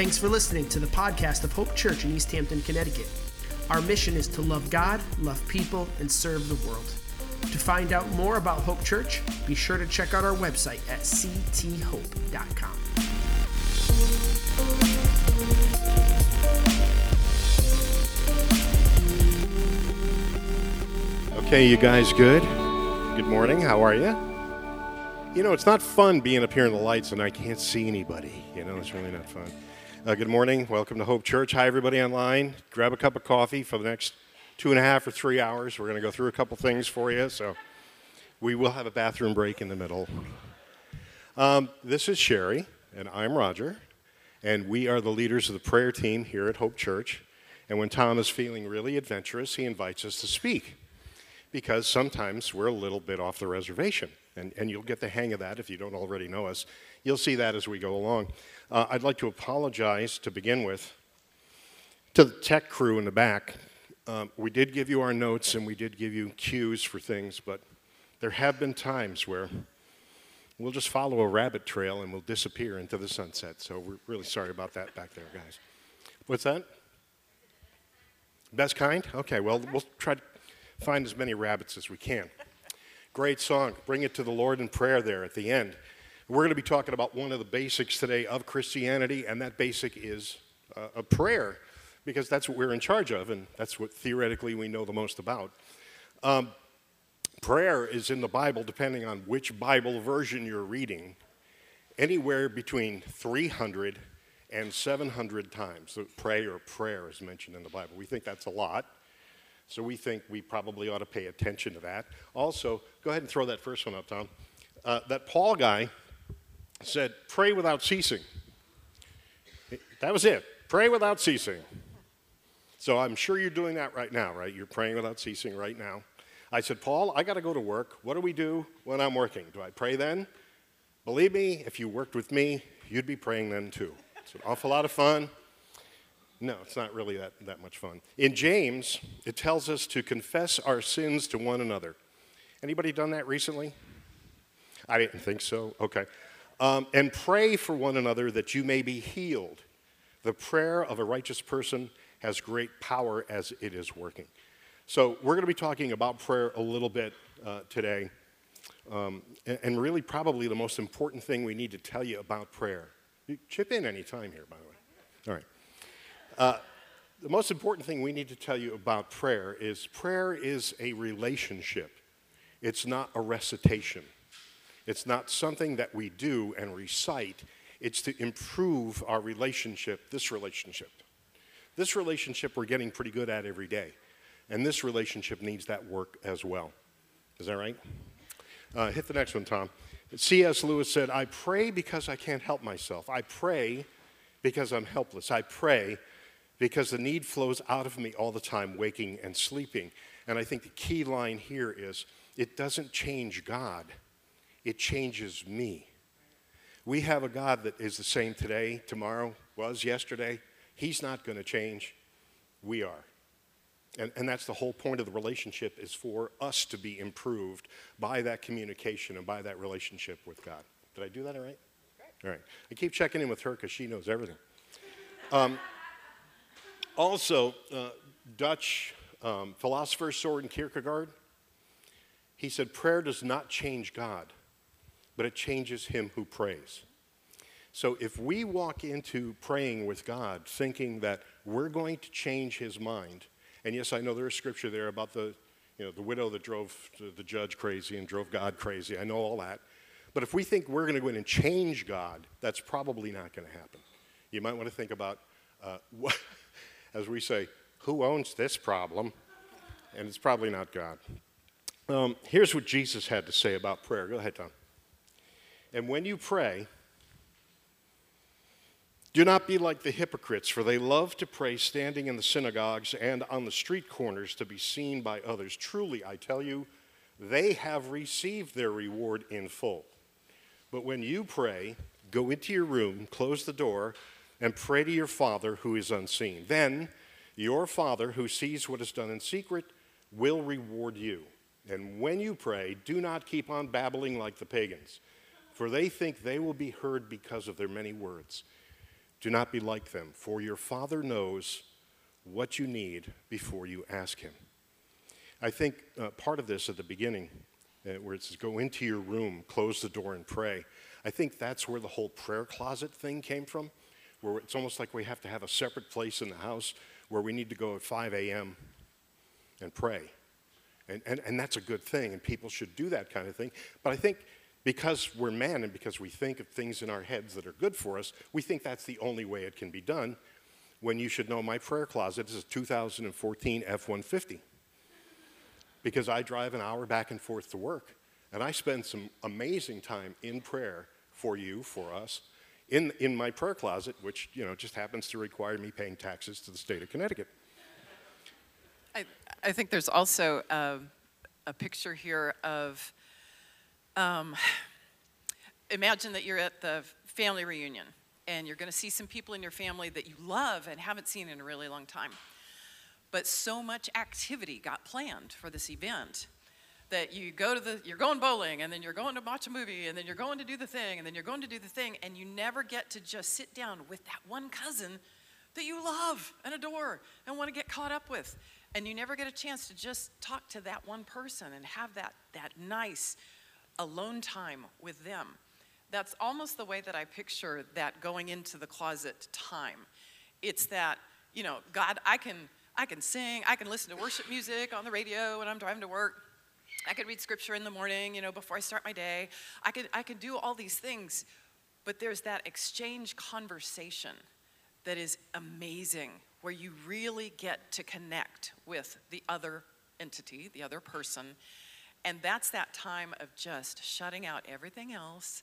Thanks for listening to the podcast of Hope Church in East Hampton, Connecticut. Our mission is to love God, love people, and serve the world. To find out more about Hope Church, be sure to check out our website at cthope.com. Okay, you guys good? Good morning. How are you? You know, it's not fun being up here in the lights and I can't see anybody. You know, it's really not fun. Uh, good morning. Welcome to Hope Church. Hi, everybody online. Grab a cup of coffee for the next two and a half or three hours. We're going to go through a couple things for you. So we will have a bathroom break in the middle. Um, this is Sherry, and I'm Roger, and we are the leaders of the prayer team here at Hope Church. And when Tom is feeling really adventurous, he invites us to speak because sometimes we're a little bit off the reservation. And, and you'll get the hang of that if you don't already know us. You'll see that as we go along. Uh, I'd like to apologize to begin with to the tech crew in the back. Um, we did give you our notes and we did give you cues for things, but there have been times where we'll just follow a rabbit trail and we'll disappear into the sunset. So we're really sorry about that back there, guys. What's that? Best kind? Okay, well, we'll try to find as many rabbits as we can. Great song. Bring it to the Lord in prayer there at the end. We're going to be talking about one of the basics today of Christianity, and that basic is uh, a prayer, because that's what we're in charge of, and that's what theoretically we know the most about. Um, prayer is in the Bible, depending on which Bible version you're reading, anywhere between 300 and 700 times. So pray or prayer is mentioned in the Bible. We think that's a lot. So we think we probably ought to pay attention to that. Also, go ahead and throw that first one up, Tom. Uh, that Paul guy said, pray without ceasing. That was it. Pray without ceasing. So I'm sure you're doing that right now, right? You're praying without ceasing right now. I said, Paul, I got to go to work. What do we do when I'm working? Do I pray then? Believe me, if you worked with me, you'd be praying then too. It's an awful lot of fun. No, it's not really that, that much fun. In James, it tells us to confess our sins to one another. Anybody done that recently? I didn't think so. Okay. Um, and pray for one another that you may be healed. The prayer of a righteous person has great power as it is working. So, we're going to be talking about prayer a little bit uh, today. Um, and, really, probably the most important thing we need to tell you about prayer. You chip in any time here, by the way. All right. Uh, the most important thing we need to tell you about prayer is prayer is a relationship, it's not a recitation. It's not something that we do and recite, it's to improve our relationship, this relationship. This relationship we're getting pretty good at every day. And this relationship needs that work as well. Is that right? Uh, hit the next one, Tom. C.S. Lewis said, I pray because I can't help myself. I pray because I'm helpless. I pray because the need flows out of me all the time, waking and sleeping. And I think the key line here is it doesn't change God, it changes me. We have a God that is the same today, tomorrow, was yesterday. He's not going to change. We are. And, and that's the whole point of the relationship is for us to be improved by that communication and by that relationship with God. Did I do that all right? All right. I keep checking in with her because she knows everything. Um, also, uh, Dutch um, philosopher Soren Kierkegaard, he said, Prayer does not change God, but it changes him who prays. So if we walk into praying with God thinking that we're going to change his mind, and yes, I know there is scripture there about the, you know, the widow that drove the judge crazy and drove God crazy. I know all that. But if we think we're going to go in and change God, that's probably not going to happen. You might want to think about uh, what, as we say, who owns this problem? And it's probably not God. Um, here's what Jesus had to say about prayer. Go ahead, Tom. And when you pray, do not be like the hypocrites, for they love to pray standing in the synagogues and on the street corners to be seen by others. Truly, I tell you, they have received their reward in full. But when you pray, go into your room, close the door, and pray to your Father who is unseen. Then your Father who sees what is done in secret will reward you. And when you pray, do not keep on babbling like the pagans, for they think they will be heard because of their many words. Do not be like them, for your Father knows what you need before you ask Him. I think uh, part of this at the beginning, uh, where it says, go into your room, close the door, and pray, I think that's where the whole prayer closet thing came from, where it's almost like we have to have a separate place in the house where we need to go at 5 a.m. and pray. And, and, and that's a good thing, and people should do that kind of thing. But I think because we're men and because we think of things in our heads that are good for us, we think that's the only way it can be done. When you should know my prayer closet is a 2014 F 150 because I drive an hour back and forth to work. And I spend some amazing time in prayer for you, for us, in, in my prayer closet, which you know just happens to require me paying taxes to the state of Connecticut. I, I think there's also a, a picture here of um, imagine that you're at the family reunion and you're going to see some people in your family that you love and haven't seen in a really long time. But so much activity got planned for this event that you go to the you're going bowling and then you're going to watch a movie and then you're going to do the thing and then you're going to do the thing and you never get to just sit down with that one cousin that you love and adore and want to get caught up with and you never get a chance to just talk to that one person and have that that nice alone time with them that's almost the way that i picture that going into the closet time it's that you know god i can I can sing, I can listen to worship music on the radio when I'm driving to work. I could read scripture in the morning, you know, before I start my day. I could, I could do all these things. But there's that exchange conversation that is amazing, where you really get to connect with the other entity, the other person. And that's that time of just shutting out everything else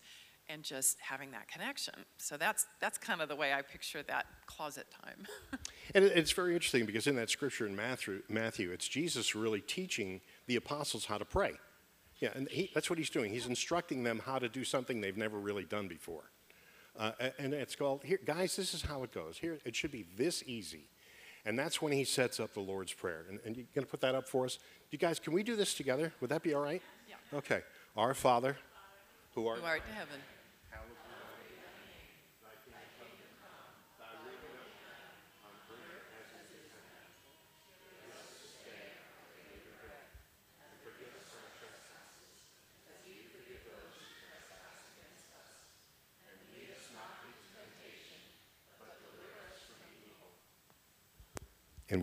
and just having that connection. So that's that's kind of the way I picture that closet time. and it's very interesting because in that scripture in Matthew, Matthew, it's Jesus really teaching the apostles how to pray. Yeah, and he, that's what he's doing. He's instructing them how to do something they've never really done before. Uh, and it's called, here, guys, this is how it goes. Here, it should be this easy. And that's when he sets up the Lord's Prayer. And, and you're going to put that up for us? You guys, can we do this together? Would that be all right? Yeah. Okay. Our Father, who art, who art in heaven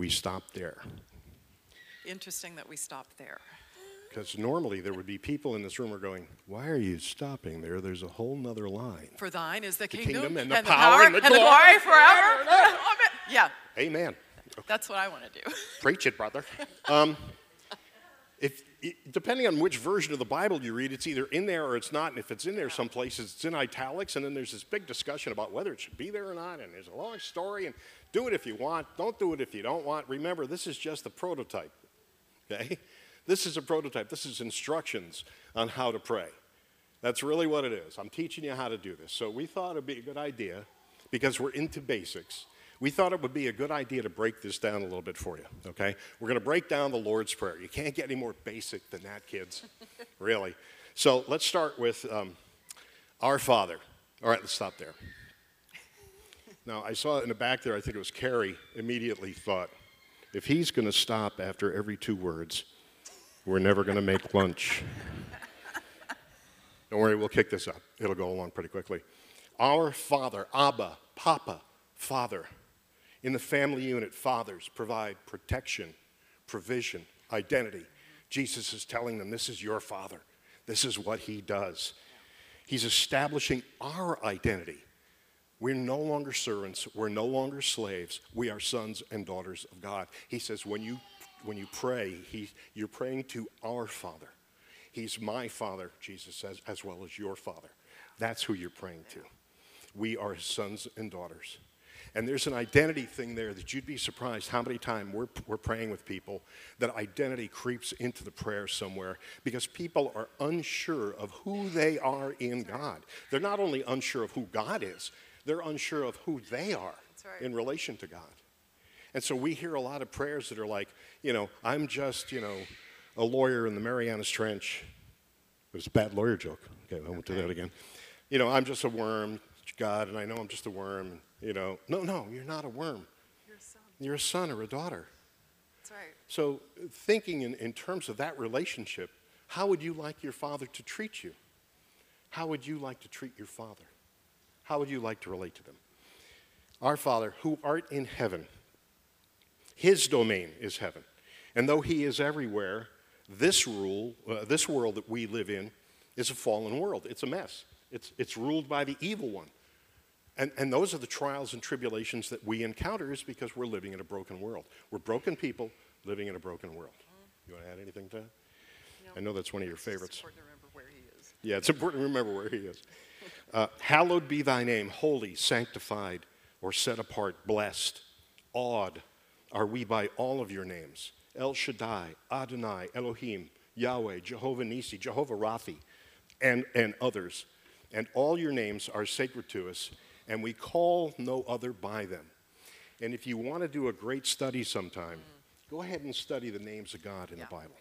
we stopped there. Interesting that we stopped there. Because normally there would be people in this room are going, Why are you stopping there? There's a whole nother line. For thine is the, the kingdom, kingdom, and, the, and power, the power and the and glory, the glory forever. yeah. Amen. That's what I want to do. Preach it, brother. Um, if, depending on which version of the Bible you read, it's either in there or it's not. And if it's in there some places, it's in italics. And then there's this big discussion about whether it should be there or not. And there's a long story. And do it if you want. Don't do it if you don't want. Remember, this is just a prototype. Okay? This is a prototype. This is instructions on how to pray. That's really what it is. I'm teaching you how to do this. So we thought it'd be a good idea, because we're into basics, we thought it would be a good idea to break this down a little bit for you, okay? We're going to break down the Lord's Prayer. You can't get any more basic than that, kids, really. So let's start with um, Our Father. All right, let's stop there. Now, I saw in the back there, I think it was Carrie, immediately thought, if he's going to stop after every two words, we're never going to make lunch. Don't worry, we'll kick this up. It'll go along pretty quickly. Our Father, Abba, Papa, Father. In the family unit, fathers provide protection, provision, identity. Jesus is telling them, This is your Father. This is what He does. He's establishing our identity. We're no longer servants. We're no longer slaves. We are sons and daughters of God. He says, when you, when you pray, he, you're praying to our Father. He's my Father, Jesus says, as well as your Father. That's who you're praying to. We are his sons and daughters. And there's an identity thing there that you'd be surprised how many times we're, we're praying with people that identity creeps into the prayer somewhere because people are unsure of who they are in God. They're not only unsure of who God is, they're unsure of who they are right. in relation to God. And so we hear a lot of prayers that are like, you know, I'm just, you know, a lawyer in the Marianas Trench. It was a bad lawyer joke. Okay, I won't do that again. You know, I'm just a worm God, and I know I'm just a worm. And, you know, no, no, you're not a worm. You're a son. You're a son or a daughter. That's right. So, thinking in, in terms of that relationship, how would you like your father to treat you? How would you like to treat your father? How would you like to relate to them? Our Father, who art in heaven, his domain is heaven. And though he is everywhere, this rule, uh, this world that we live in, is a fallen world. It's a mess. It's, it's ruled by the evil one. And, and those are the trials and tribulations that we encounter is because we're living in a broken world. We're broken people living in a broken world. You want to add anything to that? I know that's one of your favorites. It's important to remember where he is. Yeah, it's important to remember where he is. Uh, hallowed be thy name, holy, sanctified, or set apart, blessed, awed are we by all of your names El Shaddai, Adonai, Elohim, Yahweh, Jehovah Nisi, Jehovah Raphi, and, and others. And all your names are sacred to us, and we call no other by them. And if you want to do a great study sometime, go ahead and study the names of God in Yeah. the Bible.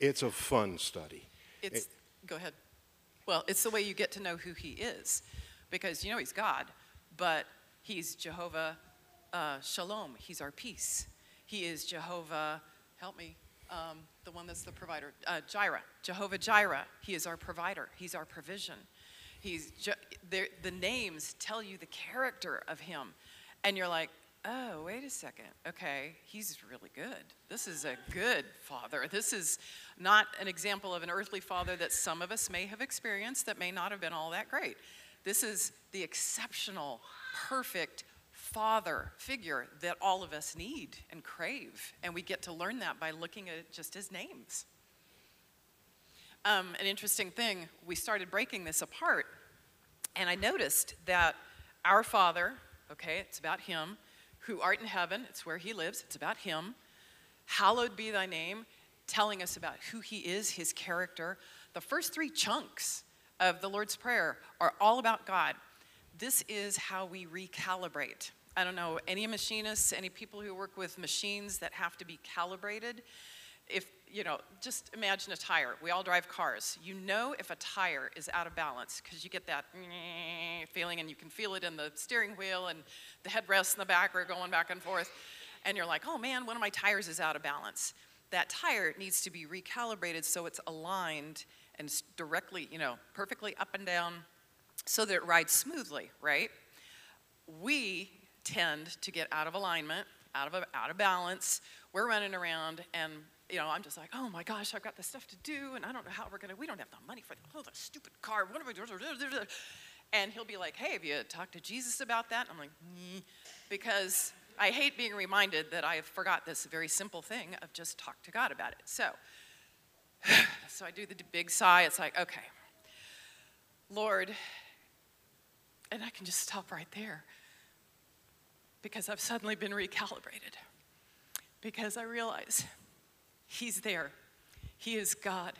It's a fun study. It's, go ahead. Well, it's the way you get to know who he is. Because you know he's God, but he's Jehovah uh, Shalom. He's our peace. He is Jehovah, help me, um, the one that's the provider, uh, Jireh. Jehovah Jireh. He is our provider. He's our provision. He's they're- the names tell you the character of him. And you're like, oh, wait a second. Okay, he's really good. This is a good father. This is not an example of an earthly father that some of us may have experienced that may not have been all that great. This is the exceptional, perfect father figure that all of us need and crave. And we get to learn that by looking at just his names. Um, an interesting thing, we started breaking this apart, and I noticed that our Father, okay, it's about Him, who art in heaven, it's where He lives, it's about Him. Hallowed be thy name, telling us about who He is, His character. The first three chunks of the Lord's Prayer are all about God. This is how we recalibrate. I don't know, any machinists, any people who work with machines that have to be calibrated, if you know just imagine a tire. We all drive cars. You know if a tire is out of balance because you get that feeling and you can feel it in the steering wheel and the headrests in the back are going back and forth and you're like oh man one of my tires is out of balance. That tire needs to be recalibrated so it's aligned and directly you know perfectly up and down so that it rides smoothly right? We tend to get out of alignment, out of out of balance. We're running around, and you know, I'm just like, oh my gosh, I've got this stuff to do, and I don't know how we're gonna. We don't have the money for oh, the stupid car. What am I doing? And he'll be like, hey, have you talked to Jesus about that? And I'm like, "Nee," because I hate being reminded that I have forgot this very simple thing of just talk to God about it. So, so I do the big sigh. It's like, okay, Lord, and I can just stop right there because I've suddenly been recalibrated. Because I realize He's there. He is God.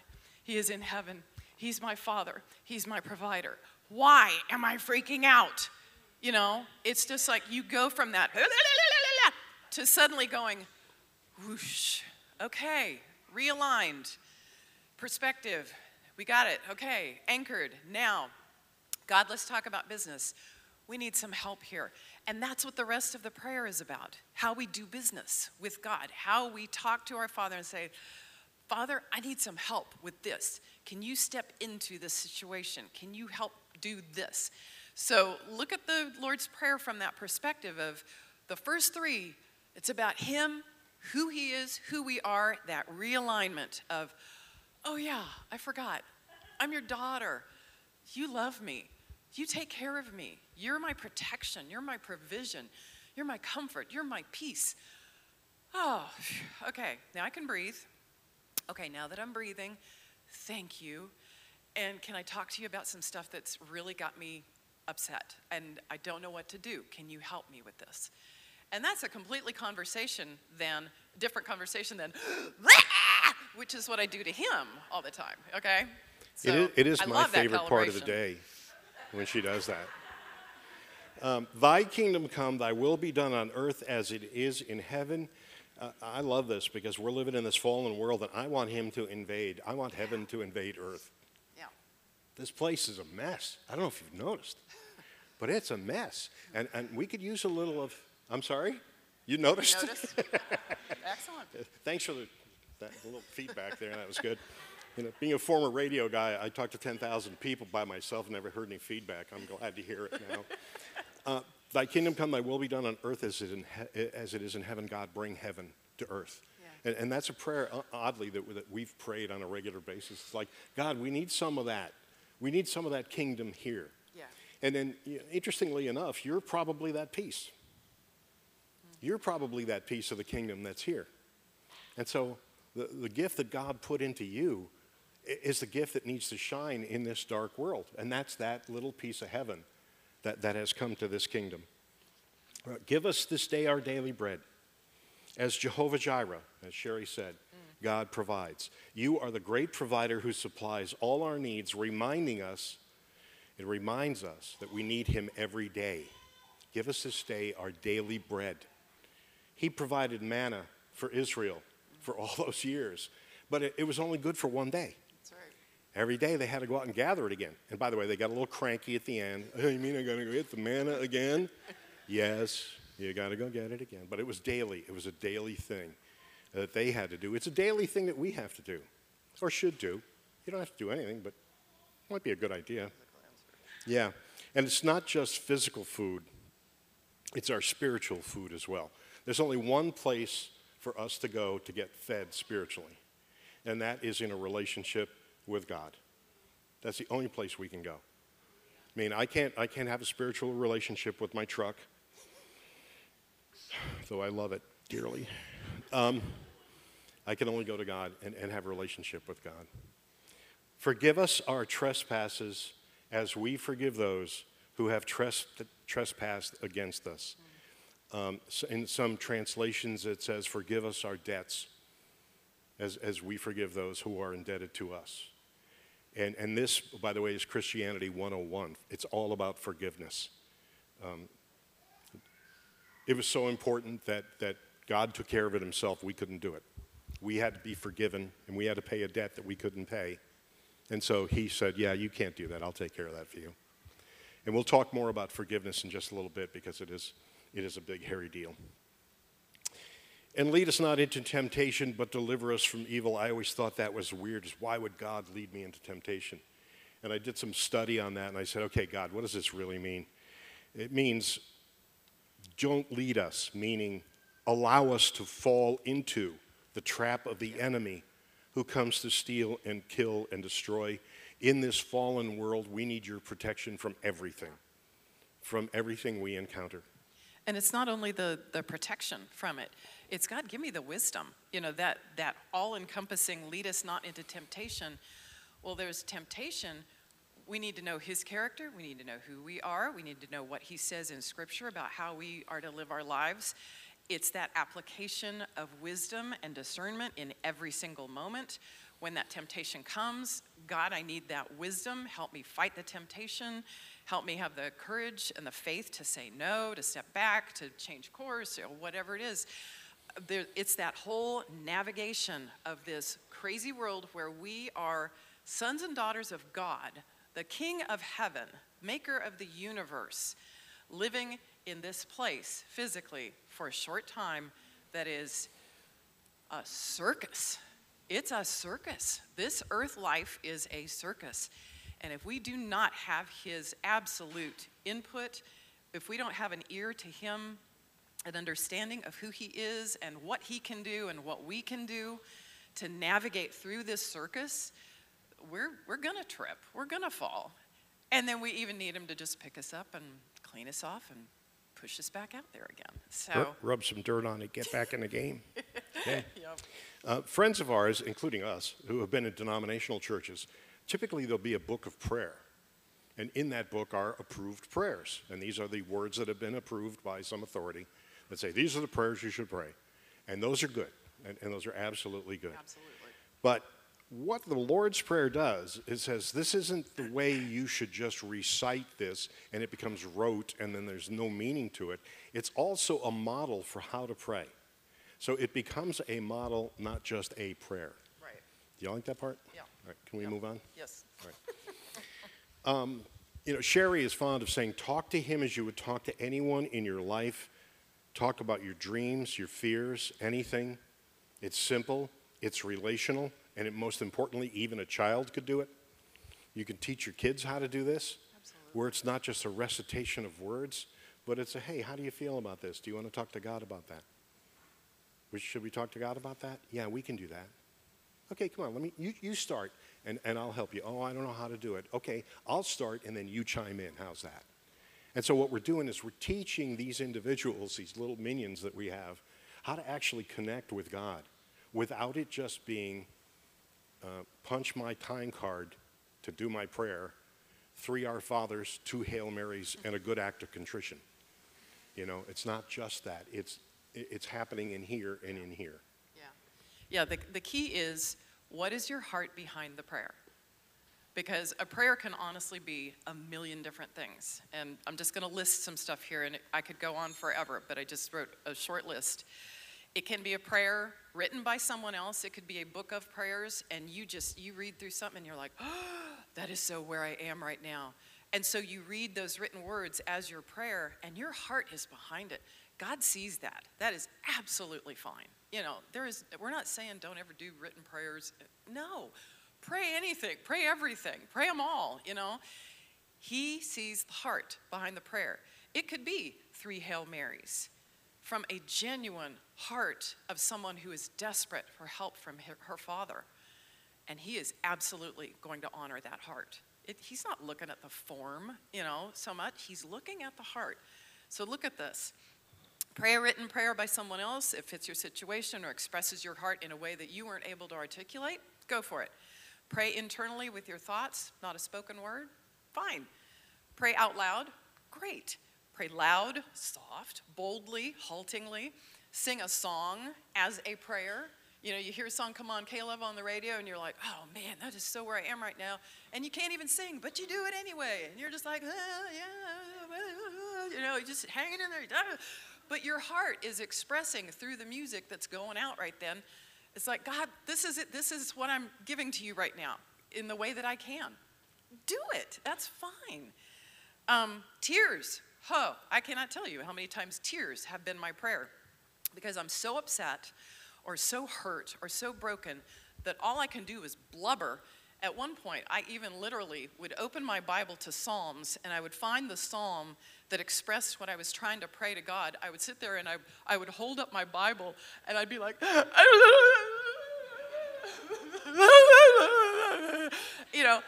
He is in heaven. He's my Father. He's my provider. Why am I freaking out? You know, it's just like you go from that to suddenly going, whoosh, okay, realigned, perspective. We got it. Okay, anchored. Now, God, let's talk about business. We need some help here. And that's what the rest of the prayer is about how we do business with God, how we talk to our Father and say, Father, I need some help with this. Can you step into this situation? Can you help do this? So look at the Lord's Prayer from that perspective of the first three, it's about Him, who He is, who we are, that realignment of, oh yeah, I forgot. I'm your daughter. You love me. You take care of me. You're my protection. You're my provision. You're my comfort. You're my peace. Oh, okay, now I can breathe. Okay, now that I'm breathing, thank you. And can I talk to you about some stuff that's really got me upset and I don't know what to do? Can you help me with this? And that's a completely conversation than, different conversation than, which is what I do to him all the time, okay? it is, it is my favorite part of the day when she does that. Um, thy kingdom come, thy will be done on earth as it is in heaven. Uh, I love this because we're living in this fallen world and I want him to invade. I want heaven to invade earth. Yeah. This place is a mess. I don't know if you've noticed. but it's a mess. And, and we could use a little of, I'm sorry? You noticed? Notice? Excellent. Thanks for the, that little feedback there. That was good. You know, being a former radio guy, I talked to 10,000 people by myself, and never heard any feedback. I'm glad to hear it now. Uh, thy kingdom come, thy will be done on earth as it, in he- as it is in heaven. God, bring heaven to earth. Yeah. And, and that's a prayer, uh, oddly, that, that we've prayed on a regular basis. It's like, God, we need some of that. We need some of that kingdom here. Yeah. And then, you know, interestingly enough, you're probably that piece. You're probably that piece of the kingdom that's here. And so, the, the gift that God put into you is the gift that needs to shine in this dark world. And that's that little piece of heaven that, that has come to this kingdom. Uh, Give us this day our daily bread. As Jehovah Jireh, as Sherry said, God provides. You are the great provider who supplies all our needs, reminding us, it reminds us that we need Him every day. Give us this day our daily bread. He provided manna for Israel for all those years, but it, it was only good for one day. Every day they had to go out and gather it again. And by the way, they got a little cranky at the end. Oh, you mean I got to go get the manna again? yes, you got to go get it again. But it was daily. It was a daily thing that they had to do. It's a daily thing that we have to do, or should do. You don't have to do anything, but it might be a good idea. Yeah, and it's not just physical food, it's our spiritual food as well. There's only one place for us to go to get fed spiritually, and that is in a relationship with God. That's the only place we can go. I mean, I can't, I can't have a spiritual relationship with my truck, though I love it dearly. Um, I can only go to God and, and have a relationship with God. Forgive us our trespasses as we forgive those who have tres- trespassed against us. Um, in some translations, it says, Forgive us our debts as, as we forgive those who are indebted to us. And, and this, by the way, is Christianity 101. It's all about forgiveness. Um, it was so important that, that God took care of it himself, we couldn't do it. We had to be forgiven, and we had to pay a debt that we couldn't pay. And so he said, Yeah, you can't do that. I'll take care of that for you. And we'll talk more about forgiveness in just a little bit because it is, it is a big, hairy deal. And lead us not into temptation, but deliver us from evil. I always thought that was weird. Why would God lead me into temptation? And I did some study on that, and I said, okay, God, what does this really mean? It means don't lead us, meaning allow us to fall into the trap of the enemy who comes to steal and kill and destroy. In this fallen world, we need your protection from everything, from everything we encounter. And it's not only the, the protection from it, it's God, give me the wisdom. You know, that, that all encompassing lead us not into temptation. Well, there's temptation. We need to know His character. We need to know who we are. We need to know what He says in Scripture about how we are to live our lives. It's that application of wisdom and discernment in every single moment. When that temptation comes, God, I need that wisdom. Help me fight the temptation. Help me have the courage and the faith to say no, to step back, to change course, or whatever it is. There, it's that whole navigation of this crazy world where we are sons and daughters of God, the King of heaven, maker of the universe, living in this place physically for a short time that is a circus. It's a circus. This earth life is a circus. And if we do not have his absolute input, if we don't have an ear to him, an understanding of who he is and what he can do and what we can do to navigate through this circus, we're, we're going to trip. We're going to fall. And then we even need him to just pick us up and clean us off and push us back out there again. So, Rub, rub some dirt on it, get back in the game. Yeah. yep. Uh, friends of ours, including us, who have been in denominational churches, typically there'll be a book of prayer. And in that book are approved prayers. And these are the words that have been approved by some authority that say, these are the prayers you should pray. And those are good. And, and those are absolutely good. absolutely. But what the Lord's Prayer does, is it says this isn't the way you should just recite this and it becomes rote and then there's no meaning to it. It's also a model for how to pray. So it becomes a model, not just a prayer. Right. Do y'all like that part? Yeah. All right, can we Yeah. move on? Yes. All right. Um, You know, Sherry is fond of saying, talk to him as you would talk to anyone in your life. Talk about your dreams, your fears, anything. It's simple, it's relational, and it, most importantly, even a child could do it. You can teach your kids how to do this, Absolutely. where it's not just a recitation of words, but it's a, hey, how do you feel about this? Do you want to talk to God about that? Should we talk to God about that? Yeah, we can do that. Okay, come on, let me, you, you start and, and I'll help you. Oh, I don't know how to do it. Okay, I'll start and then you chime in. How's that? And so what we're doing is we're teaching these individuals, these little minions that we have, how to actually connect with God without it just being uh, punch my time card to do my prayer, three Our Fathers, two Hail Marys, and a good act of contrition. You know, it's not just that. It's, it's happening in here and in here. Yeah. Yeah, the, the key is what is your heart behind the prayer? Because a prayer can honestly be a million different things. And I'm just going to list some stuff here, and I could go on forever, but I just wrote a short list. It can be a prayer written by someone else. It could be a book of prayers, and you just you read through something, and you're like, oh, that is so where I am right now. And so you read those written words as your prayer, and your heart is behind it. God sees that. That is absolutely fine. You know, there is we're not saying don't ever do written prayers. No. Pray anything, pray everything, pray them all, you know. He sees the heart behind the prayer. It could be three Hail Marys from a genuine heart of someone who is desperate for help from her, her father. And he is absolutely going to honor that heart. It, he's not looking at the form, you know, so much. He's looking at the heart. So look at this. Pray a written prayer by someone else if fits your situation or expresses your heart in a way that you weren't able to articulate, go for it. Pray internally with your thoughts, not a spoken word, fine. Pray out loud, great. Pray loud, soft, boldly, haltingly. Sing a song as a prayer. You know, you hear a song come on K-LOVE on the radio and you're like, oh man, that is so where I am right now. And you can't even sing, but you do it anyway. And you're just like, ah, yeah, you know, just hanging in there but your heart is expressing through the music that's going out right then. It's like, God, this is it. This is what I'm giving to you right now in the way that I can. Do it. That's fine. Um, tears. Oh, I cannot tell you how many times tears have been my prayer because I'm so upset or so hurt or so broken that all I can do is blubber at one point, I even literally would open my Bible to Psalms and I would find the psalm that expressed what I was trying to pray to God. I would sit there and I, I would hold up my Bible and I'd be like, you know,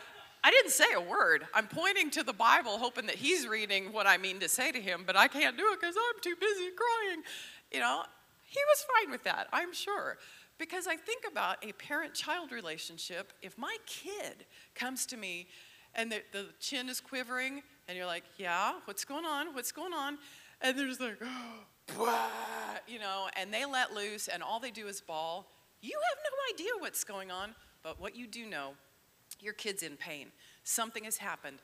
I didn't say a word. I'm pointing to the Bible, hoping that he's reading what I mean to say to him, but I can't do it because I'm too busy crying. You know, he was fine with that, I'm sure. Because I think about a parent child relationship. If my kid comes to me and the, the, chin is quivering, and you're like, Yeah, what's going on? What's going on? And they're just like, you know, and they let loose, and all they do is bawl. You have no idea what's going on, but what you do know, your kid's in pain. Something has happened.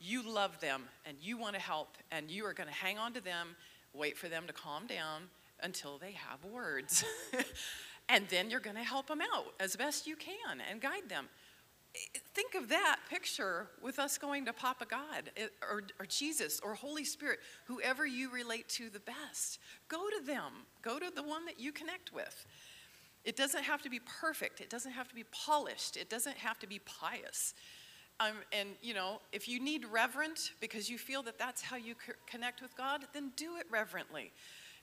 You love them, and you want to help, and you are going to hang on to them, wait for them to calm down until they have words. and then you're going to help them out as best you can and guide them. Think of that picture with us going to Papa God eh, or, or, Jesus or Holy Spirit, whoever you relate to the best. Go to them, go to the one that you connect with. It doesn't have to be perfect, it doesn't have to be polished, it doesn't have to be pious. Um, and you know, if you need reverent because you feel that that's how you connect with God, then do it reverently.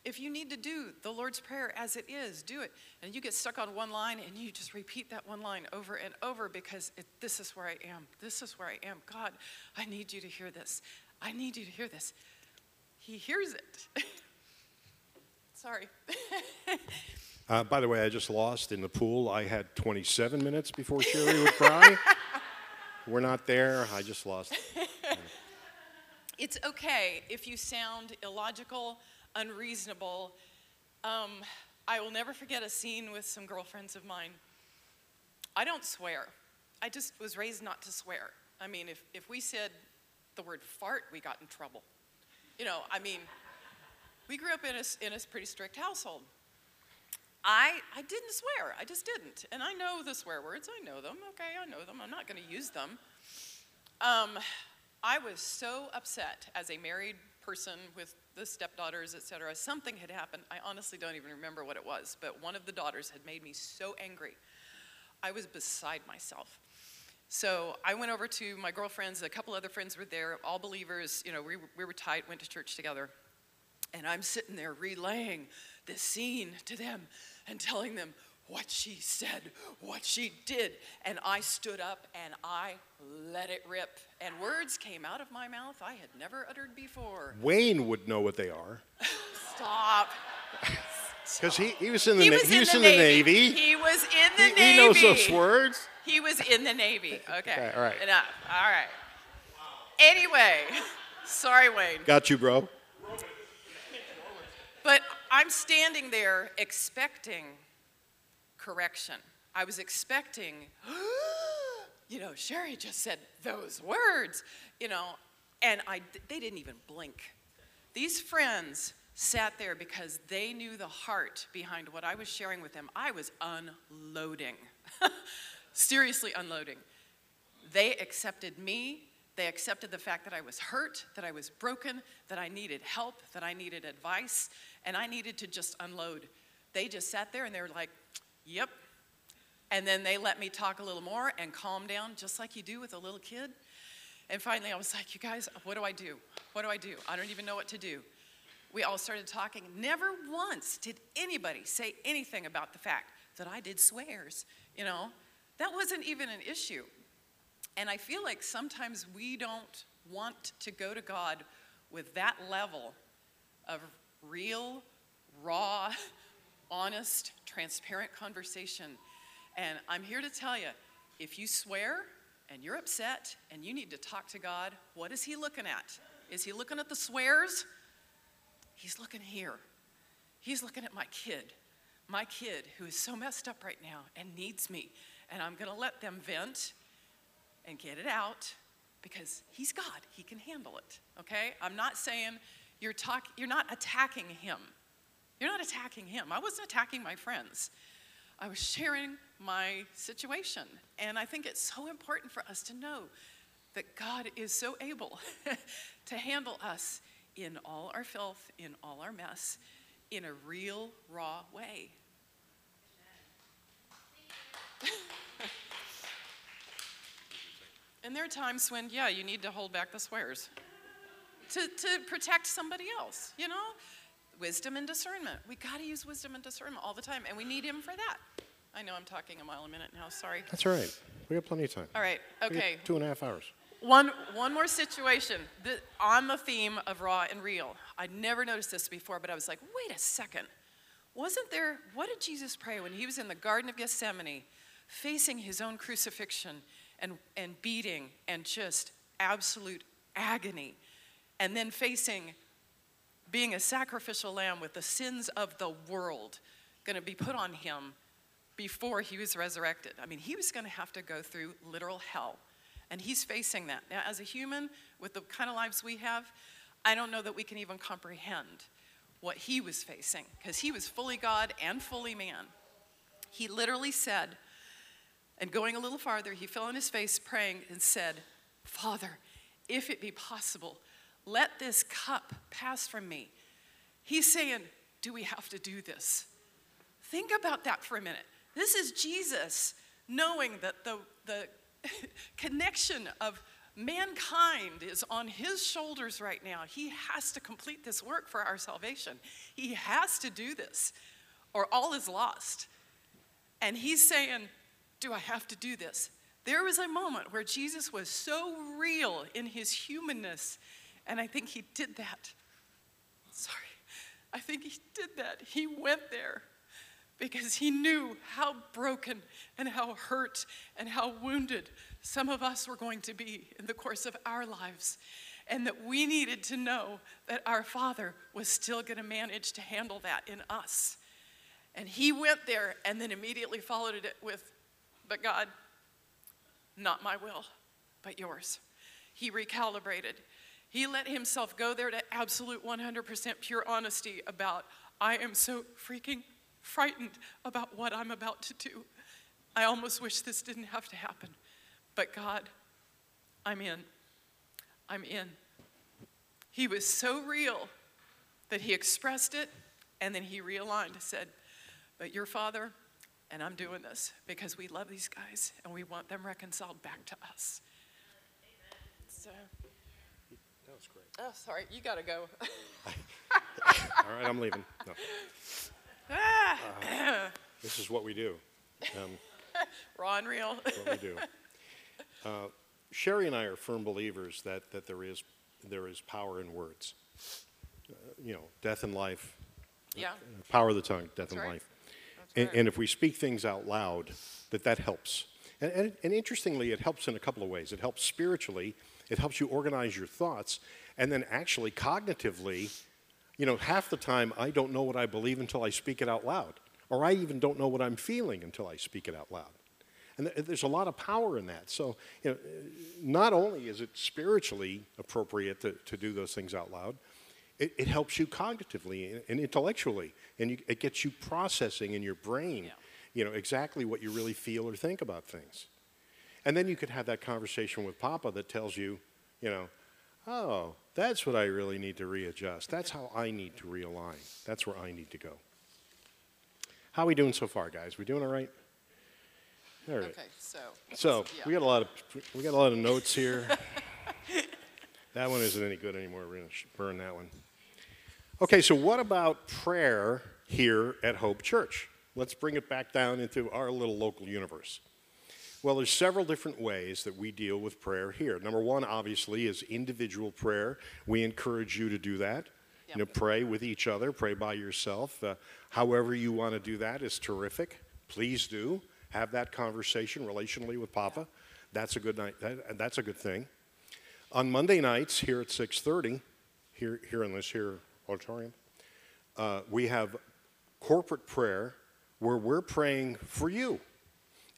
If you need to do the Lord's Prayer as it is, do it. And you get stuck on one line and you just repeat that one line over and over because it, this is where I am. This is where I am. God, I need you to hear this. I need you to hear this. He hears it. Sorry. uh, by the way, I just lost in the pool. I had 27 minutes before Sherry would cry. We're not there. I just lost. it's okay if you sound illogical unreasonable. Um, I will never forget a scene with some girlfriends of mine. I don't swear. I just was raised not to swear. I mean, if, if we said the word fart, we got in trouble. You know, I mean, we grew up in a, in a pretty strict household. I, I didn't swear. I just didn't. And I know the swear words. I know them. Okay, I know them. I'm not going to use them. Um, I was so upset as a married person with the stepdaughters, et cetera. Something had happened. I honestly don't even remember what it was, but one of the daughters had made me so angry. I was beside myself. So I went over to my girlfriends, a couple other friends were there, all believers. You know, we, we were tight, went to church together. And I'm sitting there relaying this scene to them and telling them what she said, what she did. And I stood up and I let it rip. And words came out of my mouth I had never uttered before. Wayne would know what they are. Stop. Because he, he was in the, He na- was, he in, was the in the Navy. Navy. He was in the He- Navy. he knows those words. He was in the Navy. Okay. Okay, all right. Enough. All right. Anyway, sorry, Wayne. Got you, bro. But I'm standing there expecting correction. I was expecting, you know, Sherry just said those words, you know, and I, they didn't even blink. These friends sat there because they knew the heart behind what I was sharing with them. I was unloading, seriously unloading. They accepted me. They accepted the fact that I was hurt, that I was broken, that I needed help, that I needed advice, and I needed to just unload. They just sat there and they were like, yep. And then they let me talk a little more and calm down, just like you do with a little kid. And finally, I was like, you guys, what do I do? What do I do? I don't even know what to do. We all started talking. Never once did anybody say anything about the fact that I did swears. You know, that wasn't even an issue. And I feel like sometimes we don't want to go to God with that level of real, raw, honest, transparent conversation. And I'm here to tell you if you swear and you're upset and you need to talk to God, what is He looking at? Is He looking at the swears? He's looking here. He's looking at my kid, my kid who is so messed up right now and needs me. And I'm going to let them vent and get it out because he's God. He can handle it. Okay? I'm not saying you're talk you're not attacking him. You're not attacking him. I wasn't attacking my friends. I was sharing my situation. And I think it's so important for us to know that God is so able to handle us in all our filth, in all our mess, in a real, raw way. And there are times when, yeah, you need to hold back the swears to, to protect somebody else, you know? Wisdom and discernment. We got to use wisdom and discernment all the time, and we need Him for that. I know I'm talking a mile a minute now, sorry. That's all right. We have plenty of time. All right, okay. Two and a half hours. One, one more situation the, on the theme of raw and real. I'd never noticed this before, but I was like, wait a second. Wasn't there, what did Jesus pray when he was in the Garden of Gethsemane, facing his own crucifixion and, and beating and just absolute agony, and then facing being a sacrificial lamb with the sins of the world going to be put on him before he was resurrected? I mean, he was going to have to go through literal hell. And he's facing that. Now, as a human, with the kind of lives we have, I don't know that we can even comprehend what he was facing because he was fully God and fully man. He literally said, and going a little farther, he fell on his face praying and said, Father, if it be possible, let this cup pass from me. He's saying, Do we have to do this? Think about that for a minute. This is Jesus knowing that the, the connection of mankind is on his shoulders right now. He has to complete this work for our salvation. He has to do this, or all is lost. And he's saying, Do I have to do this? There was a moment where Jesus was so real in his humanness, and I think he did that. Sorry. I think he did that. He went there because he knew how broken and how hurt and how wounded some of us were going to be in the course of our lives. And that we needed to know that our Father was still going to manage to handle that in us. And he went there and then immediately followed it with, But God, not my will, but yours. He recalibrated. He let himself go there to absolute 100% pure honesty about, I am so freaking frightened about what I'm about to do. I almost wish this didn't have to happen. But God, I'm in. I'm in. He was so real that he expressed it and then he realigned and said, But your father, and I'm doing this because we love these guys and we want them reconciled back to us. So, was great. Oh, sorry, you got to go. All right, I'm leaving. No. Ah. This is what we do. Um, Raw and real. what we do. Uh, Sherry and I are firm believers that, that there, is, there is power in words. Uh, you know, death and life, yeah, power of the tongue, death That's and right. life. And, right. and if we speak things out loud, that that helps. And, and, and interestingly, it helps in a couple of ways. It helps spiritually. It helps you organize your thoughts. And then actually, cognitively, you know, half the time I don't know what I believe until I speak it out loud. Or I even don't know what I'm feeling until I speak it out loud. And th- there's a lot of power in that. So, you know, not only is it spiritually appropriate to, to do those things out loud, it, it helps you cognitively and- and intellectually, and you, it gets you processing in your brain, Yeah. you know, exactly what you really feel or think about things. And then you could have that conversation with Papa that tells you, you know, oh, that's what I really need to readjust. That's how I need to realign. That's where I need to go. How are we doing so far, guys? We doing all right? All right. Okay, so. So yeah. we got a lot of we got a lot of notes here. that one isn't any good anymore. We're gonna burn that one. Okay, so what about prayer here at Hope Church? Let's bring it back down into our little local universe. Well, there's several different ways that we deal with prayer here. Number one, obviously, is individual prayer. We encourage you to do that. You know, pray with each other, pray by yourself. Uh, however you want to do that is terrific. Please do have that conversation relationally with Papa. That's a good night. That, that's a good thing. On Monday nights here at 6:30, here here in this here auditorium, uh, we have corporate prayer where we're praying for you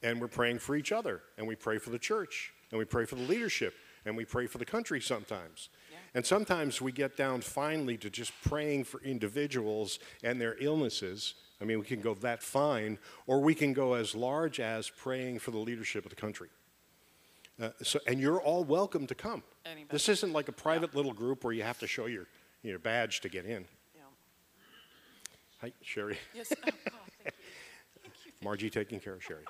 and we're praying for each other and we pray for the church and we pray for the leadership and we pray for the country sometimes Yeah. and sometimes we get down finally to just praying for individuals and their illnesses i mean we can go that fine or we can go as large as praying for the leadership of the country uh, so, and you're all welcome to come Anybody. this isn't like a private little group where you have to show your, your badge to get in Yeah. hi sherry Yes. Oh, God, thank you. Margie taking care of Sherry.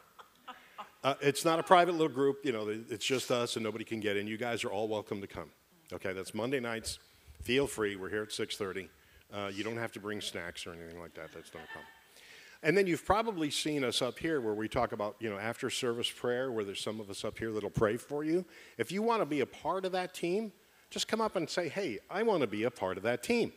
Uh, it's not a private little group, you know, it's just us and nobody can get in. You guys are all welcome to come. Okay, that's Monday nights. Feel free. We're here at 6:30. Uh, you don't have to bring snacks or anything like that. That's not a problem. And then you've probably seen us up here where we talk about, you know, after service prayer, where there's some of us up here that'll pray for you. If you want to be a part of that team, just come up and say, hey, I want to be a part of that team.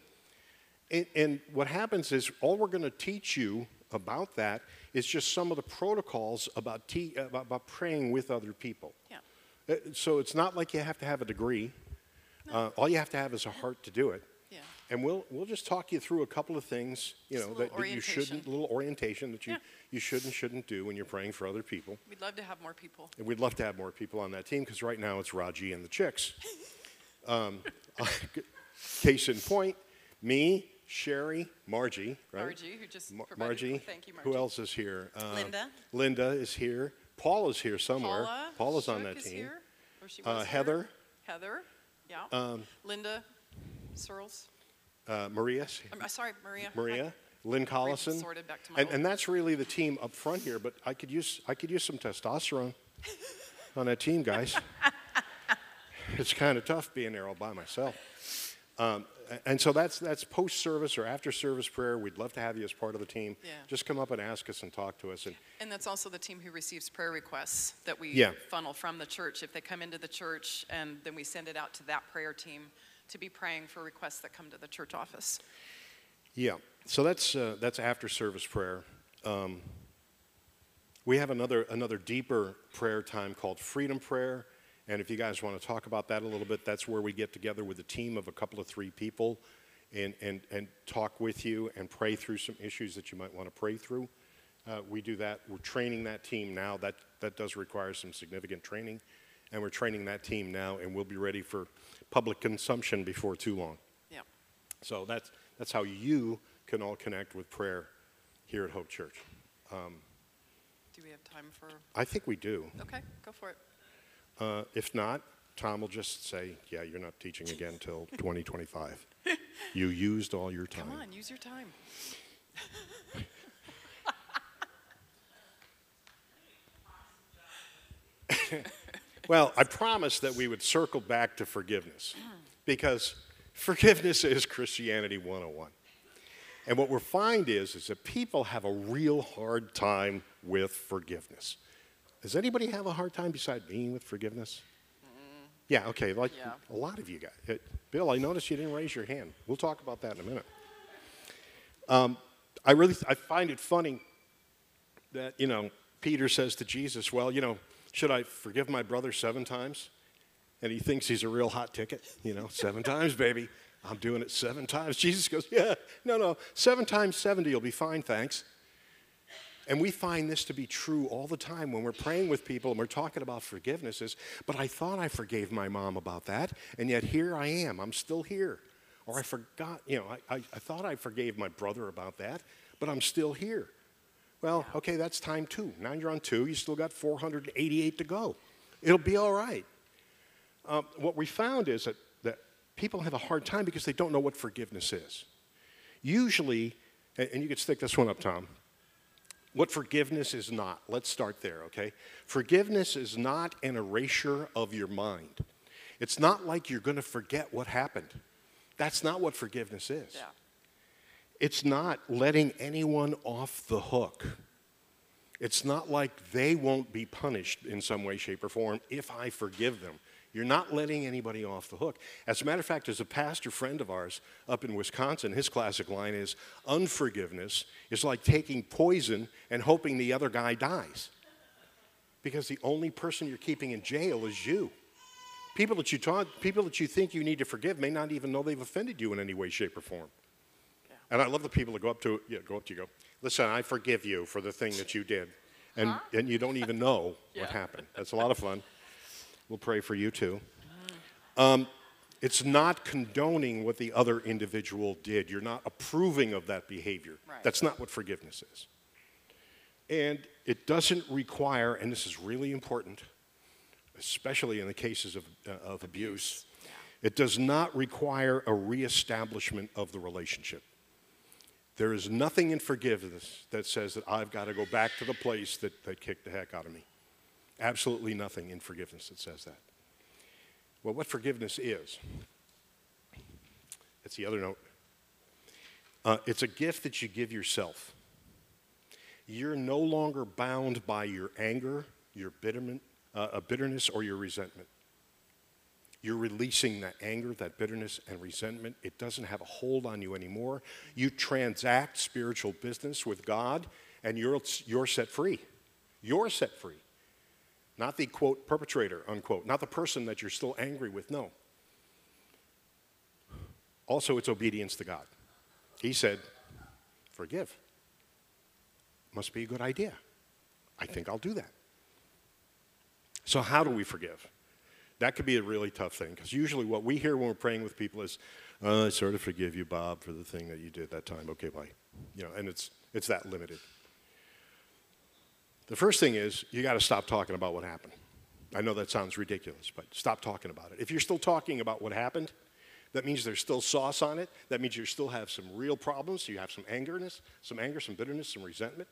And, and what happens is all we're going to teach you about that is just some of the protocols about, about, about praying with other people. Yeah. Uh, So it's not like you have to have a degree. Uh, all you have to have is a heart to do it. Yeah. And we'll, we'll just talk you through a couple of things, you Just know, that, that you shouldn't, little orientation that you, Yeah. you should and shouldn't do when you're praying for other people. We'd love to have more people. And we'd love to have more people on that team because right now it's Raji and the chicks. Um, case in point, me, Sherry, Margie, right? Margie, who just Mar- Margie. thank you, Margie. Who else is here? Uh, Linda. Linda is here. Paul is here somewhere. Paula. Paula's on Shook that is team. Here, Uh, was here. Heather. Heather. Yeah. Um, Linda Searles. Uh, Maria's I'm uh, sorry, Maria. Maria, Lynn Collison, sorted back to my and, and that's really the team up front here. But I could use I could use some testosterone on that team, guys. it's kind of tough being there all by myself. Um, and so that's that's post service or after service prayer. We'd love to have you as part of the team. Yeah. Just come up and ask us and talk to us. And And that's also the team who receives prayer requests that we Yeah. funnel from the church. If they come into the church, and then we send it out to that prayer team to be praying for requests that come to the church office. Yeah, so that's uh, that's after service prayer. Um, we have another another deeper prayer time called freedom prayer, and if you guys want to talk about that a little bit, that's where we get together with a team of a couple of three people, and and and talk with you and pray through some issues that you might want to pray through. Uh, we do that. We're training that team now. That that does require some significant training, and we're training that team now, and we'll be ready for public consumption before too long. Yeah. So that's, that's how you can all connect with prayer here at Hope Church. Do we have time for? I think we do. Okay, go for it. Uh, if not, Tom will just say, Yeah, you're not teaching again until 2025. you used all your time. Come on, use your time. Well, I promised that we would circle back to forgiveness because forgiveness is Christianity 101. And what we find is, is that people have a real hard time with forgiveness. Does anybody have a hard time beside me with forgiveness? Yeah, okay, like Yeah. a lot of you guys. Uh, Bill, I noticed you didn't raise your hand. We'll talk about that in a minute. Um, I really I find it funny that, you know, Peter says to Jesus, Well, you know, should I forgive my brother seven times? And he thinks he's a real hot ticket, you know, seven times, baby. I'm doing it seven times. Jesus goes, Yeah, no, no, seven times 70 you'll be fine, thanks. And we find this to be true all the time when we're praying with people and we're talking about forgiveness is, but I thought I forgave my mom about that, and yet here I am. I'm still here. Or I forgot, you know, I, I, I thought I forgave my brother about that, but I'm still here. Well, okay, that's time two. Now you're on two. You still got 488 to go. It'll be all right. Um, what we found is that, that people have a hard time because they don't know what forgiveness is. Usually, and, and you could stick this one up, Tom, what forgiveness is not. Let's start there, okay? Forgiveness is not an erasure of your mind. It's not like you're going to forget what happened. That's not what forgiveness is. Yeah. It's not letting anyone off the hook. It's not like they won't be punished in some way, shape, or form if I forgive them. You're not letting anybody off the hook. As a matter of fact, as a pastor friend of ours up in Wisconsin, his classic line is unforgiveness is like taking poison and hoping the other guy dies. Because the only person you're keeping in jail is you. People that you talk, people that you think you need to forgive may not even know they've offended you in any way, shape, or form. And I love the people that go up to yeah, go up to you, go, listen, I forgive you for the thing that you did, and and you don't even know what happened. That's a lot of fun. We'll pray for you too. Um, it's not condoning what the other individual did. You're not approving of that behavior. Right. That's not what forgiveness is. And it doesn't require, and this is really important, especially in the cases of, uh, of abuse, it does not require a reestablishment of the relationship. There is nothing in forgiveness that says that I've got to go back to the place that, that kicked the heck out of me. Absolutely nothing in forgiveness that says that. Well, what forgiveness is, it's the other note. Uh, it's a gift that you give yourself. You're no longer bound by your anger, your bitterment, uh, uh, bitterness, or your resentment. You're releasing that anger, that bitterness, and resentment. It doesn't have a hold on you anymore. You transact spiritual business with God, and you're, you're set free. You're set free. Not the quote perpetrator, unquote. Not the person that you're still angry with. No. Also, it's obedience to God. He said, Forgive. Must be a good idea. I think I'll do that. So, how do we forgive? That could be a really tough thing because usually what we hear when we're praying with people is, oh, I sort of forgive you, Bob, for the thing that you did that time. Okay, bye. You know, and it's, it's that limited. The first thing is you got to stop talking about what happened. I know that sounds ridiculous, but stop talking about it. If you're still talking about what happened, that means there's still sauce on it. That means you still have some real problems. You have some angerness, some anger, some bitterness, some resentment.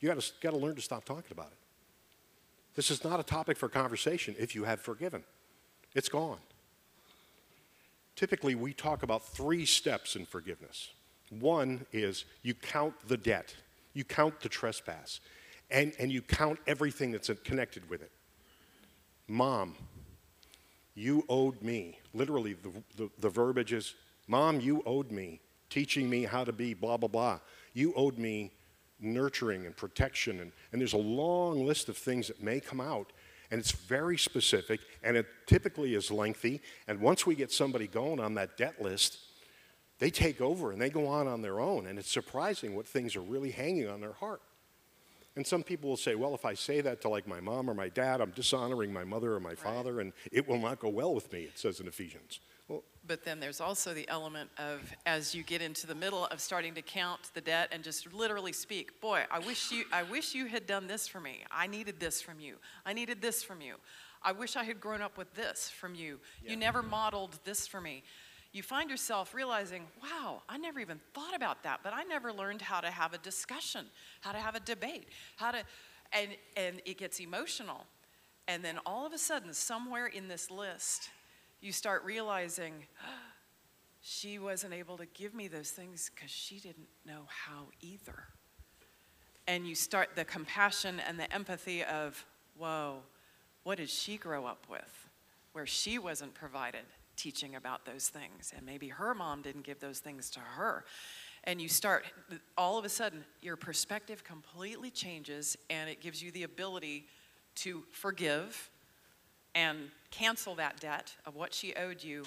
You got to, learn to stop talking about it. This is not a topic for conversation if you have forgiven. It's gone. Typically, we talk about three steps in forgiveness. One is you count the debt, you count the trespass, and, and you count everything that's connected with it. Mom, you owed me. Literally, the, the, the verbiage is, Mom, you owed me, teaching me how to be blah, blah, blah. You owed me nurturing and protection. And, and there's a long list of things that may come out, and it's very specific, and it typically is lengthy. And once we get somebody going on that debt list, they take over and they go on on their own. And it's surprising what things are really hanging on their heart. And some people will say, well, if I say that to like my mom or my dad, I'm dishonoring my mother or my father, and it will not go well with me, it says in Ephesians. Well, But then there's also the element of as you get into the middle of starting to count the debt and just literally speak, boy, I wish you I wish you had done this for me. I needed this from you. I needed this from you. I wish I had grown up with this from you. You never modeled this for me. You find yourself realizing, wow, I never even thought about that, but I never learned how to have a discussion, how to have a debate, how to, and, and it gets emotional. And then all of a sudden, somewhere in this list, you start realizing, she wasn't able to give me those things because she didn't know how either. And you start the compassion and the empathy of, whoa, what did she grow up with where she wasn't provided teaching about those things? And maybe her mom didn't give those things to her. And you start, all of a sudden, your perspective completely changes and it gives you the ability to forgive and cancel that debt of what she owed you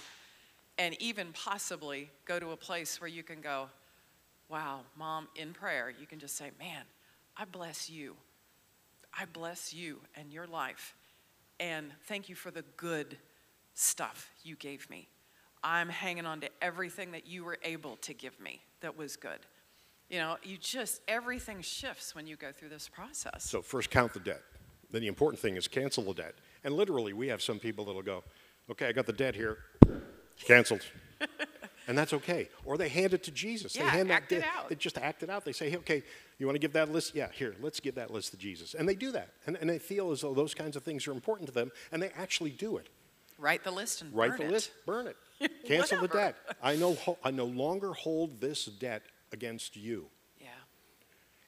and even possibly go to a place where you can go, wow, mom, in prayer, you can just say, man, I bless you. I bless you and your life. And thank you for the good stuff you gave me. I'm hanging on to everything that you were able to give me that was good. You know, you just, everything shifts when you go through this process. So first count the debt. Then the important thing is cancel the debt. And literally, we have some people that'll go, okay, I got the debt here, canceled. and that's okay. Or they hand it to Jesus. Yeah, they hand act that it debt- out. They just act it out. They say, hey, okay, you want to give that list? Yeah, here, let's give that list to Jesus. And they do that. And, and they feel as though those kinds of things are important to them, and they actually do it. Write the list and Write burn the it. list, burn it. Cancel the debt. I no, ho- I no longer hold this debt against you. Yeah.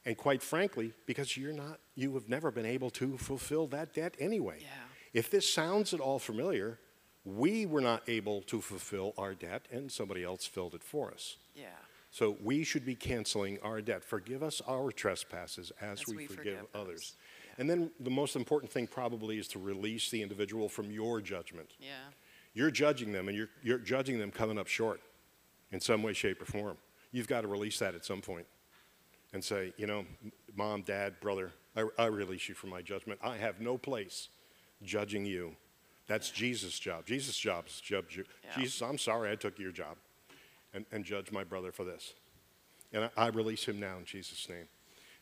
And quite frankly, because you're not, you have never been able to fulfill that debt anyway. Yeah. If this sounds at all familiar, we were not able to fulfill our debt and somebody else filled it for us. Yeah. So we should be canceling our debt. Forgive us our trespasses as, As we, we forgive, forgive others. And then the most important thing probably is to release the individual from your judgment. Yeah. You're judging them, and you're, you're judging them coming up short in some way, shape, or form. You've got to release that at some point and say, you know, mom, dad, brother, I, I release you from my judgment. I have no place judging you. That's Jesus' job. Jesus' job is judge you. Yeah. Jesus, I'm sorry I took your job and, and judge my brother for this. And I, I release him now in Jesus' name.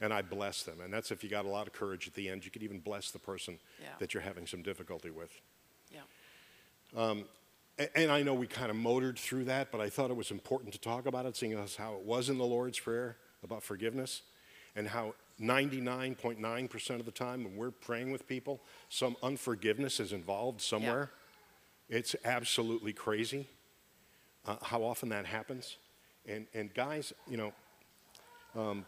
And I bless them. And that's if you got a lot of courage at the end. You could even bless the person Yeah. that you're having some difficulty with. Yeah. A- And I know we kind of motored through that, but I thought it was important to talk about it, seeing as how it was in the Lord's Prayer about forgiveness, and how 99.9% of the time when we're praying with people, some unforgiveness is involved somewhere. Yeah. It's absolutely crazy uh, how often that happens. And, and guys, you know, um,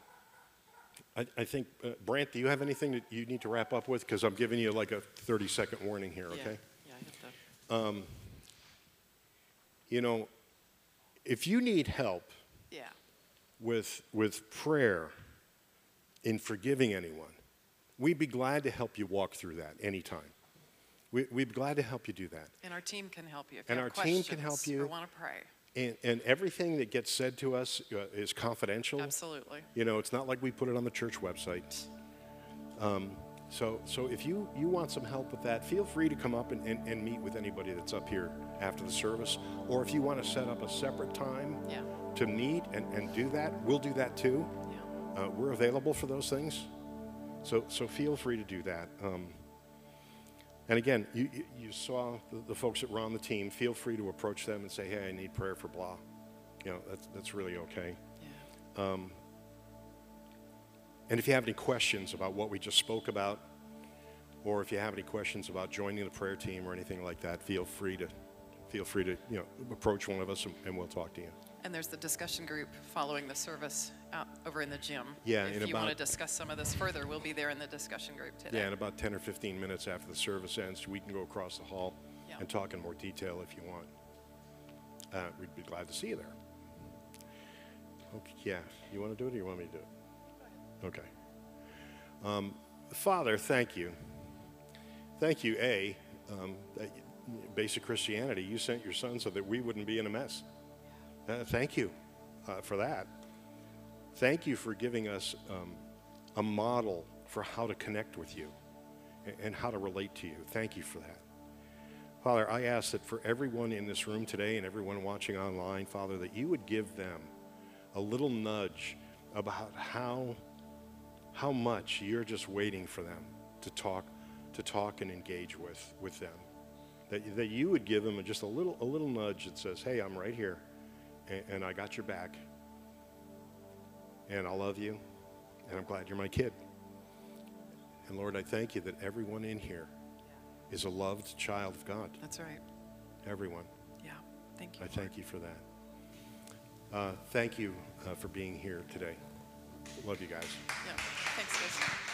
I, I think, uh, Brant, do you have anything that you need to wrap up with? Because I'm giving you like a 30 second warning here, Yeah. okay? Yeah. I have to. You know, if you need help Yeah. with, with prayer in forgiving anyone, we'd be glad to help you walk through that anytime. We, we'd be glad to help you do that. And our team can help you. If And you our team can help questions you. Or want to pray. And, and everything that gets said to us uh, is confidential. Absolutely. You know, it's not like we put it on the church website. Um, so, so if you, you want some help with that, feel free to come up and, and, and meet with anybody that's up here after the service. Or if you want to set up a separate time Yeah. to meet and, and do that, we'll do that too. Yeah. Uh, we're available for those things. So, so feel free to do that. Um, and again, you, you, saw the, the folks that were on the team. Feel free to approach them and say, hey, I need prayer for blah. You know, that's, that's really okay. Yeah. Um, and if you have any questions about what we just spoke about, or if you have any questions about joining the prayer team or anything like that, feel free to feel free to you know approach one of us and, and we'll talk to you. And there's the discussion group following the service out over in the gym. Yeah, If in you want to discuss some of this further, we'll be there in the discussion group today. Yeah, in about 10 or 15 minutes after the service ends, we can go across the hall Yeah. and talk in more detail if you want. Uh, we'd be glad to see you there. Okay, yeah, you want to do it or you want me to do it? Okay. Um, Father, thank you. Thank you, A, um, that basic Christianity, you sent your son so that we wouldn't be in a mess. Uh, thank you uh, for that. Thank you for giving us um, a model for how to connect with you and, and how to relate to you. Thank you for that. Father, I ask that for everyone in this room today and everyone watching online, Father, that you would give them a little nudge about how, how much you're just waiting for them to talk to talk and engage with, with them. That, that you would give them just a little, a little nudge that says, hey, I'm right here, and, and I got your back, and I love you, and I'm glad you're my kid. And Lord, I thank you that everyone in here is a loved child of God. That's right. Everyone. Yeah. Thank you. I thank you for that. Uh, thank you uh, for being here today. Love you guys. Yeah. Thanks, guys.